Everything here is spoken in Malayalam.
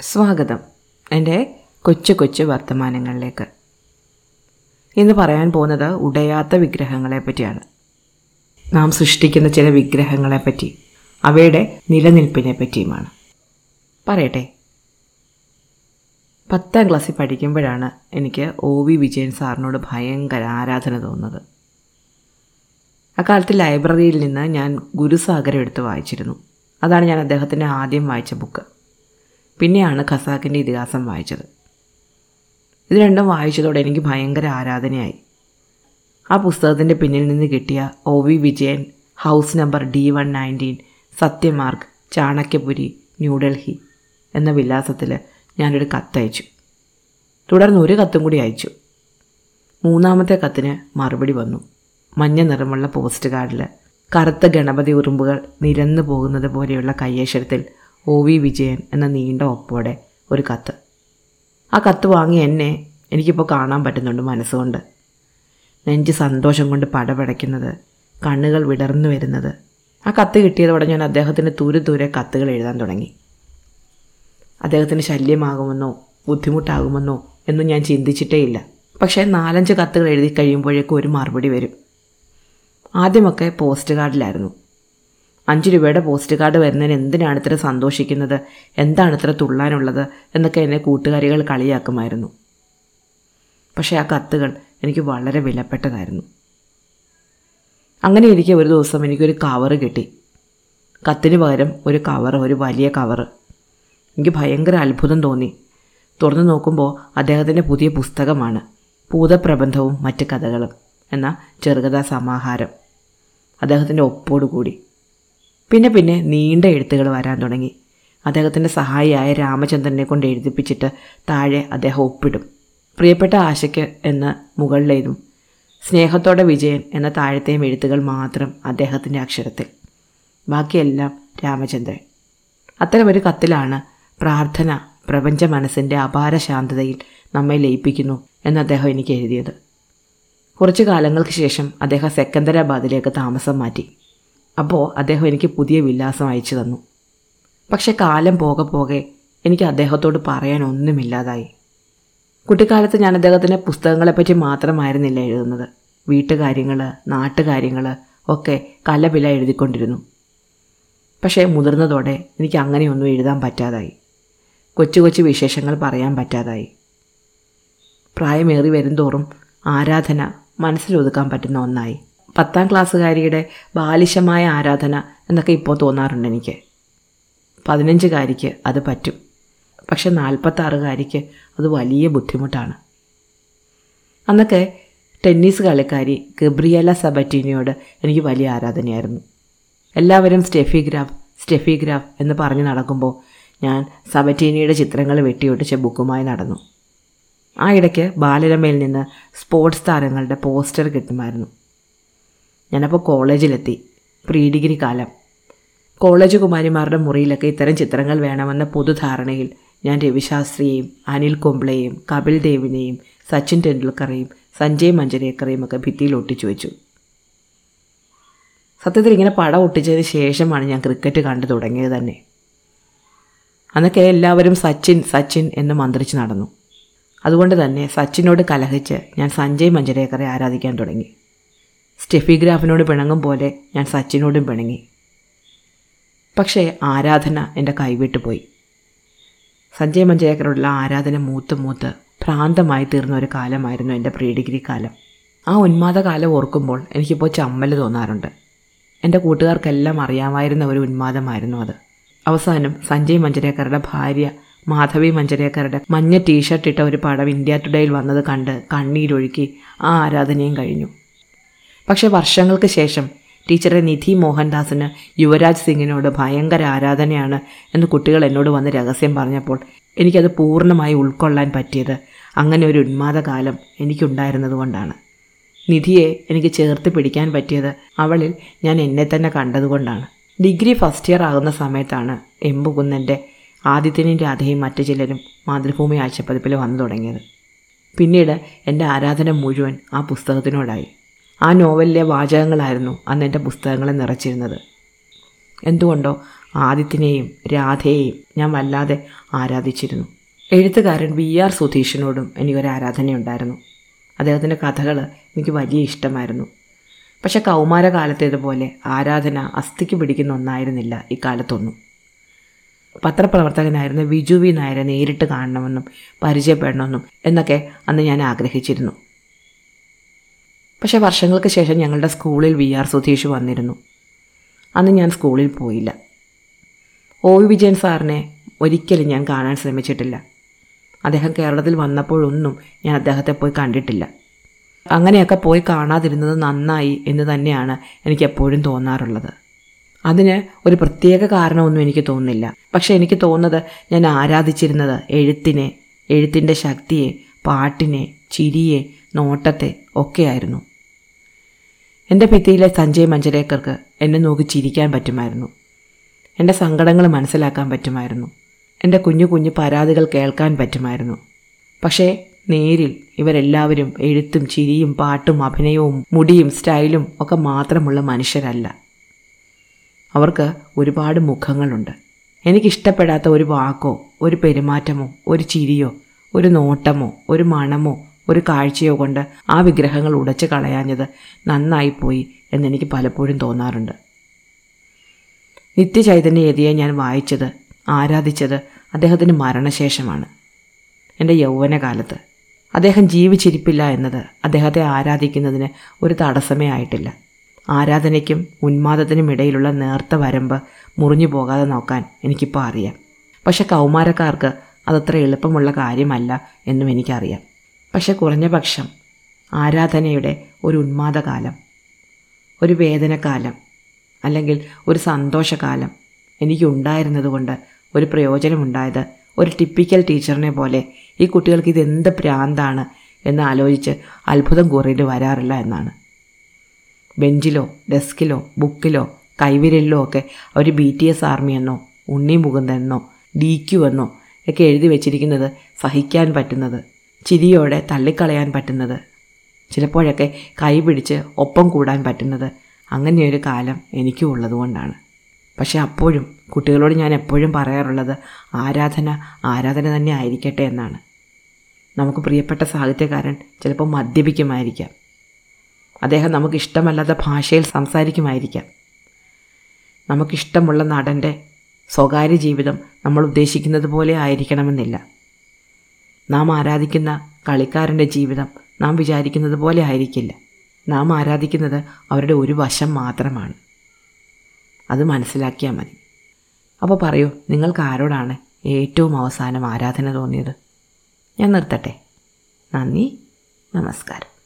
സ്വാഗതം എന്റെ കൊച്ചു കൊച്ചു വർത്തമാനങ്ങളിലേക്ക്. ഇന്ന് പറയാൻ പോകുന്നത് ഉടയാത്ത വിഗ്രഹങ്ങളെ പറ്റിയാണ്. നാം സൃഷ്ടിക്കുന്ന ചില വിഗ്രഹങ്ങളെ പറ്റി അവയുടെ നിലനിൽപ്പിനെ പറ്റിയുമാണ്. പറയട്ടെ. പത്താം ക്ലാസ്സിൽ പഠിക്കുമ്പോഴാണ് എനിക്ക് ഒ വി വിജയൻ സാറിനോട് ഭയങ്കര ആരാധന തോന്നുന്നത്. അക്കാലത്ത് ലൈബ്രറിയിൽ നിന്ന് ഞാൻ ഗുരുസാഗരം എടുത്ത് വായിച്ചിരുന്നു. അതാണ് ഞാൻ അദ്ദേഹത്തിന്റെ ആദ്യം വായിച്ച ബുക്ക്. പിന്നെയാണ് ഖസാക്കിന്റെ ഇതിഹാസം വായിച്ചത്. ഇത് രണ്ടും വായിച്ചതോടെ എനിക്ക് ഭയങ്കര ആരാധനയായി. ആ പുസ്തകത്തിന്റെ പിന്നിൽ നിന്ന് കിട്ടിയ O V Vijayan house number D one nineteen Satyamarg Chanakyapuri New Delhi എന്ന വിലാസത്തിൽ ഞാനൊരു കത്തയച്ചു. തുടർന്ന് ഒരു കത്തും കൂടി അയച്ചു. മൂന്നാമത്തെ കത്തിന് മറുപടി വന്നു. മഞ്ഞ നിറമുള്ള പോസ്റ്റ് കാർഡിൽ കറുത്ത ഗണപതി ഉറുമ്പുകൾ നിരന്നു പോകുന്നത് പോലെയുള്ള കയ്യേശ്വരത്തിൽ ഒ വി വിജയൻ എന്ന നീണ്ട ഒപ്പോടെ ഒരു കത്ത്. ആ കത്ത് വാങ്ങി എന്നെ എനിക്കിപ്പോൾ കാണാൻ പറ്റുന്നുണ്ട് മനസ്സുകൊണ്ട്. നെഞ്ച് സന്തോഷം കൊണ്ട് പടപടയ്ക്കുന്നത് കണ്ണുകൾ വിടർന്നു വരുന്നത്. ആ കത്ത് കിട്ടിയതോടെ ഞാൻ അദ്ദേഹത്തിന് ദൂരെ ദൂരെ കത്തുകൾ എഴുതാൻ തുടങ്ങി. അദ്ദേഹത്തിന് ശല്യമാകുമെന്നോ ബുദ്ധിമുട്ടാകുമെന്നോ എന്നും ഞാൻ ചിന്തിച്ചിട്ടേ ഇല്ല. പക്ഷേ നാലഞ്ച് കത്തുകൾ എഴുതി കഴിയുമ്പോഴേക്കും ഒരു മറുപടി വരും. ആദ്യമൊക്കെ പോസ്റ്റ് കാർഡിലായിരുന്നു. അഞ്ച് രൂപയുടെ പോസ്റ്റ് കാർഡ് വരുന്നതിന് എന്തിനാണ് ഇത്ര സന്തോഷിക്കുന്നത്? എന്താണ് ഇത്ര തുള്ളാനുള്ളത്? എന്നൊക്കെ എന്നെ കൂട്ടുകാരികൾ കളിയാക്കുമായിരുന്നു. പക്ഷേ ആ കത്തുകൾ എനിക്ക് വളരെ വിലപ്പെട്ടതായിരുന്നു. അങ്ങനെ ഇരിക്കെ ഒരു ദിവസം എനിക്കൊരു കവറ് കിട്ടി. കത്തിന് പകരം ഒരു കവറ് ഒരു വലിയ കവറ്. എനിക്ക് ഭയങ്കര അത്ഭുതം തോന്നി. തുറന്നു നോക്കുമ്പോൾ അദ്ദേഹത്തിന്റെ പുതിയ പുസ്തകമാണ്. ഭൂതപ്രബന്ധവും മറ്റ് കഥകളും എന്ന ചെറുകഥാ സമാഹാരം. അദ്ദേഹത്തിന്റെ ഒപ്പോടുകൂടി. പിന്നെ പിന്നെ നീണ്ട എഴുത്തുകൾ വരാൻ തുടങ്ങി. അദ്ദേഹത്തിന്റെ സഹായിയായ രാമചന്ദ്രനെ കൊണ്ട് എഴുതിപ്പിച്ചിട്ട് താഴെ അദ്ദേഹം ഒപ്പിടും. പ്രിയപ്പെട്ട ആശയ്ക്ക് എന്ന് മുകളിലേതും. സ്നേഹത്തോടെ വിജയൻ എന്ന താഴത്തെയും എഴുത്തുകൾ മാത്രം അദ്ദേഹത്തിന്റെ അക്ഷരത്തിൽ. ബാക്കിയെല്ലാം രാമചന്ദ്രൻ. അത്തരമൊരു കത്തിലാണ് പ്രാർത്ഥന പ്രപഞ്ച മനസ്സിന്റെ അപാര ശാന്തതയിൽ നമ്മെ ലയിപ്പിക്കുന്നു എന്ന് അദ്ദേഹം എനിക്ക് എഴുതിയത്. കുറച്ചു കാലങ്ങൾക്ക് ശേഷം അദ്ദേഹം സെക്കന്ദരാബാദിലേക്ക് താമസം മാറ്റി. അപ്പോൾ അദ്ദേഹം എനിക്ക് പുതിയ വിലാസം അയച്ചു തന്നു. പക്ഷെ കാലം പോകെ പോകെ എനിക്ക് അദ്ദേഹത്തോട് പറയാൻ ഒന്നുമില്ലാതായി. കുട്ടിക്കാലത്ത് ഞാൻ അദ്ദേഹത്തിന്റെ പുസ്തകങ്ങളെപ്പറ്റി മാത്രമായിരുന്നില്ല എഴുതുന്നത്. വീട്ടുകാര്യങ്ങൾ നാട്ടുകാര്യങ്ങൾ ഒക്കെ കലപില എഴുതിക്കൊണ്ടിരുന്നു. പക്ഷേ മുതിർന്നതോടെ എനിക്ക് അങ്ങനെയൊന്നും എഴുതാൻ പറ്റാതായി. കൊച്ചു കൊച്ചു വിശേഷങ്ങൾ പറയാൻ പറ്റാതായി. പ്രായമേറി വരുംതോറും ആരാധന മനസ്സിലൊതുക്കാൻ പറ്റുന്ന ഒന്നായി. പത്താം ക്ലാസ്സുകാരിയുടെ ബാലിശമായ ആരാധന എന്നൊക്കെ ഇപ്പോൾ തോന്നാറുണ്ട് എനിക്ക്. പതിനഞ്ചുകാരിക്ക് അത് പറ്റും. പക്ഷെ നാൽപ്പത്താറുകാരിക്ക് അത് വലിയ ബുദ്ധിമുട്ടാണ്. അന്നൊക്കെ ടെന്നീസ് കളിക്കാരി ഗബ്രിയല സബറ്റീനിയോട് എനിക്ക് വലിയ ആരാധനയായിരുന്നു. എല്ലാവരും സ്റ്റെഫിഗ്രാഫ് സ്റ്റെഫിഗ്രാഫ് സ്റ്റെഫി ഗ്രാഫ് എന്ന് പറഞ്ഞ് നടക്കുമ്പോൾ ഞാൻ സബറ്റീനിയുടെ ചിത്രങ്ങൾ വെട്ടിയൊട്ടിച്ച ബുക്കുമായി നടന്നു. ആ ഇടയ്ക്ക് ബാലരമയിൽ നിന്ന് സ്പോർട്സ് താരങ്ങളുടെ പോസ്റ്റർ കിട്ടുമായിരുന്നു. ഞാനപ്പോൾ കോളേജിലെത്തി. പ്രീ ഡിഗ്രി കാലം. കോളേജ് കുമാരിമാരുടെ മുറിയിലൊക്കെ ഇത്തരം ചിത്രങ്ങൾ വേണമെന്ന പൊതുധാരണയിൽ ഞാൻ രവിശാസ്ത്രിയെയും അനിൽ കുംബ്ലയെയും കപിൽ ദേവിനെയും സച്ചിൻ ടെണ്ടുൽക്കറേയും സഞ്ജയ് മഞ്ചരേക്കറേയും ഒക്കെ ഭിത്തിയിൽ ഒട്ടിച്ചു വെച്ചു. സത്യത്തിൽ ഇങ്ങനെ പടം ഒട്ടിച്ചതിന് ശേഷമാണ് ഞാൻ ക്രിക്കറ്റ് കണ്ടു തുടങ്ങിയത് തന്നെ. അന്നൊക്കെ എല്ലാവരും സച്ചിൻ സച്ചിൻ എന്ന് മന്ത്രിച്ച് നടന്നു. അതുകൊണ്ട് തന്നെ സച്ചിനോട് കലഹിച്ച് ഞാൻ സഞ്ജയ് മഞ്ചരേക്കറെ ആരാധിക്കാൻ തുടങ്ങി. സ്റ്റെഫി ഗ്രാഫിനോട് പിണങ്ങും പോലെ ഞാൻ സച്ചിനോടും പിണങ്ങി. പക്ഷേ ആരാധന എന്റെ കൈവിട്ടു പോയി. സഞ്ജയ് മഞ്ചേക്കറുള്ള ആരാധന മൂത്ത് മൂത്ത് ഭ്രാന്തമായി തീർന്ന ഒരു കാലമായിരുന്നു എന്റെ പ്രീ ഡിഗ്രി കാലം. ആ ഉന്മാദകാലം ഓർക്കുമ്പോൾ എനിക്കിപ്പോൾ ചമ്മൽ തോന്നാറുണ്ട്. എന്റെ കൂട്ടുകാർക്കെല്ലാം അറിയാമായിരുന്ന ഒരു ഉന്മാദമായിരുന്നു അത്. അവസാനം സഞ്ജയ് മഞ്ചരേക്കറുടെ ഭാര്യ മാധവി മഞ്ചരേക്കറുടെ മഞ്ഞ ടീഷർട്ട് ഇട്ട ഒരു പടം ഇന്ത്യ ടുഡേയിൽ വന്നത് കണ്ട് കണ്ണീരൊഴുക്കി ആ ആരാധനയും കഴിഞ്ഞു. പക്ഷേ വർഷങ്ങൾക്ക് ശേഷം ടീച്ചറെ നിധി മോഹൻദാസിന് യുവരാജ് സിംഗിനോട് ഭയങ്കര ആരാധനയാണ് എന്ന് കുട്ടികൾ എന്നോട് വന്ന് രഹസ്യം പറഞ്ഞപ്പോൾ എനിക്കത് പൂർണമായി ഉൾക്കൊള്ളാൻ പറ്റിയത് അങ്ങനെ ഒരു ഉന്മാദകാലം എനിക്കുണ്ടായിരുന്നത് കൊണ്ടാണ്. നിധിയെ എനിക്ക് ചേർത്ത് പിടിക്കാൻ പറ്റിയത് അവളിൽ ഞാൻ എന്നെ തന്നെ കണ്ടതുകൊണ്ടാണ്. ഡിഗ്രി ഫസ്റ്റ് ഇയർ ആകുന്ന സമയത്താണ് എമ്പുകുന്നന്റെ ആദിത്യനും രാധയും മറ്റു ചിലരും മാതൃഭൂമി ആഴ്ചപ്പതിപ്പിൽ വന്നു തുടങ്ങിയത്. പിന്നീട് എന്റെ ആരാധന മുഴുവൻ ആ പുസ്തകത്തിനോടായി. ആ നോവലിലെ വാചകങ്ങളായിരുന്നു അന്ന് എന്റെ പുസ്തകങ്ങളെ നിറച്ചിരുന്നത്. എന്തുകൊണ്ടോ ആദിത്യനെയും രാധയെയും ഞാൻ വല്ലാതെ ആരാധിച്ചിരുന്നു. എഴുത്തുകാരൻ വി ആർ സുധീഷിനോടും എനിക്കൊരു ആരാധനയുണ്ടായിരുന്നു. അദ്ദേഹത്തിന്റെ കഥകൾ എനിക്ക് വലിയ ഇഷ്ടമായിരുന്നു. പക്ഷേ കൗമാരകാലത്തേതുപോലെ ആരാധന അസ്ഥിക്ക് പിടിക്കുന്ന ഒന്നായിരുന്നില്ല ഇക്കാലത്തൊന്നും. പത്രപ്രവർത്തകനായിരുന്ന വിജുവി നായരെ നേരിട്ട് കാണണമെന്നും പരിചയപ്പെടണമെന്നും എന്നൊക്കെ അന്ന് ഞാൻ ആഗ്രഹിച്ചിരുന്നു. പക്ഷേ വർഷങ്ങൾക്ക് ശേഷം ഞങ്ങളുടെ സ്കൂളിൽ വി ആർ സുധീഷ് വന്നിരുന്നു. അന്ന് ഞാൻ സ്കൂളിൽ പോയില്ല. ഒ വിജയൻ സാറിനെ ഒരിക്കലും ഞാൻ കാണാൻ ശ്രമിച്ചിട്ടില്ല. അദ്ദേഹം കേരളത്തിൽ വന്നപ്പോഴൊന്നും ഞാൻ അദ്ദേഹത്തെ പോയി കണ്ടിട്ടില്ല. അങ്ങനെയൊക്കെ പോയി കാണാതിരുന്നത് നന്നായി എന്ന് തന്നെയാണ് എനിക്ക് എപ്പോഴും തോന്നാറുള്ളത്. അതിന് ഒരു പ്രത്യേക കാരണമൊന്നും എനിക്ക് തോന്നുന്നില്ല. പക്ഷേ എനിക്ക് തോന്നുന്നത് ഞാൻ ആരാധിച്ചിരുന്നത് എഴുത്തിനെ എഴുത്തിന്റെ ശക്തിയെ പാട്ടിനെ ചിരിയെ നോട്ടത്തെ ഒക്കെയായിരുന്നു എന്റെ ഭിത്തിയിലെ സഞ്ജയ് മഞ്ചരേക്കർക്ക് എന്നെ നോക്കി ചിരിക്കാൻ പറ്റുമായിരുന്നു. എന്റെ സങ്കടങ്ങൾ മനസ്സിലാക്കാൻ പറ്റുമായിരുന്നു. എന്റെ കുഞ്ഞു കുഞ്ഞു പരാതികൾ കേൾക്കാൻ പറ്റുമായിരുന്നു. പക്ഷേ നേരിൽ ഇവരെല്ലാവരും എഴുത്തും ചിരിയും പാട്ടും അഭിനയവും മുടിയും സ്റ്റൈലും ഒക്കെ മാത്രമുള്ള മനുഷ്യരല്ല. അവർക്ക് ഒരുപാട് മുഖങ്ങളുണ്ട്. എനിക്കിഷ്ടപ്പെടാത്ത ഒരു വാക്കോ ഒരു പെരുമാറ്റമോ ഒരു ചിരിയോ ഒരു നോട്ടമോ ഒരു മണമോ ഒരു കാഴ്ചയോ കൊണ്ട് ആ വിഗ്രഹങ്ങൾ ഉടച്ചു കളയാഞ്ഞത് നന്നായിപ്പോയി എന്നെനിക്ക് പലപ്പോഴും തോന്നാറുണ്ട്. നിത്യചൈതന്യയതിയെ ഞാൻ വായിച്ചത് ആരാധിച്ചത് അദ്ദേഹത്തിന് മരണശേഷമാണ്. എന്റെ യൗവനകാലത്ത്. അദ്ദേഹം ജീവിച്ചിരിപ്പില്ല എന്നത് അദ്ദേഹത്തെ ആരാധിക്കുന്നതിന് ഒരു തടസ്സമേ ആയിട്ടില്ല. ആരാധനയ്ക്കും ഉന്മാദത്തിനും ഇടയിലുള്ള നേർത്ത വരമ്പ് മുറിഞ്ഞു പോകാതെ നോക്കാൻ എനിക്കിപ്പോൾ അറിയാം. പക്ഷെ കൗമാരക്കാർക്ക് അതത്ര എളുപ്പമുള്ള കാര്യമല്ല എന്നും എനിക്കറിയാം. പക്ഷെ കുറഞ്ഞ പക്ഷം ആരാധനയുടെ ഒരു ഉന്മാദകാലം ഒരു വേദനക്കാലം അല്ലെങ്കിൽ ഒരു സന്തോഷകാലം എനിക്കുണ്ടായിരുന്നതുകൊണ്ട് ഒരു പ്രയോജനമുണ്ടായത് ഒരു ടിപ്പിക്കൽ ടീച്ചറിനെ പോലെ ഈ കുട്ടികൾക്ക് ഇതെന്ത് പ്രാന്താണ് എന്ന് ആലോചിച്ച് അത്ഭുതം കൂറിയിട്ട് വരാറില്ല എന്നാണ്. ബെഞ്ചിലോ ഡെസ്കിലോ ബുക്കിലോ കൈവിരലിലോ ഒക്കെ അവർ ബി ടി എസ് ആർമി എന്നോ ഉണ്ണി മുകുന്ദനെന്നോ ഡി ക്യു എന്നോ ഒക്കെ എഴുതി വെച്ചിരിക്കുന്നത് സഹിക്കാൻ പറ്റുന്നത് ചിരിയോടെ തള്ളിക്കളയാൻ പറ്റുന്നത്. ചിലപ്പോഴൊക്കെ കൈപിടിച്ച് ഒപ്പം കൂടാൻ പറ്റുന്നത് അങ്ങനെയൊരു കാലം എനിക്കും ഉള്ളതുകൊണ്ടാണ് പക്ഷേ അപ്പോഴും കുട്ടികളോട് ഞാൻ എപ്പോഴും പറയാറുള്ളത് ആരാധന ആരാധന തന്നെ ആയിരിക്കട്ടെ എന്നാണ്. നമുക്ക് പ്രിയപ്പെട്ട സാഹിത്യകാരൻ ചിലപ്പോൾ മദ്യപിക്കുമായിരിക്കാം. അദ്ദേഹം നമുക്കിഷ്ടമല്ലാത്ത ഭാഷയിൽ സംസാരിക്കുമായിരിക്കാം. നമുക്കിഷ്ടമുള്ള നടന്റെ സ്വകാര്യ ജീവിതം നമ്മൾ ഉദ്ദേശിക്കുന്നത് പോലെ ആയിരിക്കണമെന്നില്ല. നാം ആരാധിക്കുന്ന കളിക്കാരന്റെ ജീവിതം നാം വിചാരിക്കുന്നത് പോലെ ആയിരിക്കില്ല. നാം ആരാധിക്കുന്നത് അവരുടെ ഒരു വശം മാത്രമാണ്. അത് മനസ്സിലാക്കിയാൽ മതി. അപ്പോൾ പറയൂ നിങ്ങൾക്ക് ആരോടാണ് ഏറ്റവും അവസാനം ആരാധന തോന്നിയത്? ഞാൻ നിർത്തട്ടെ. നന്ദി. നമസ്കാരം.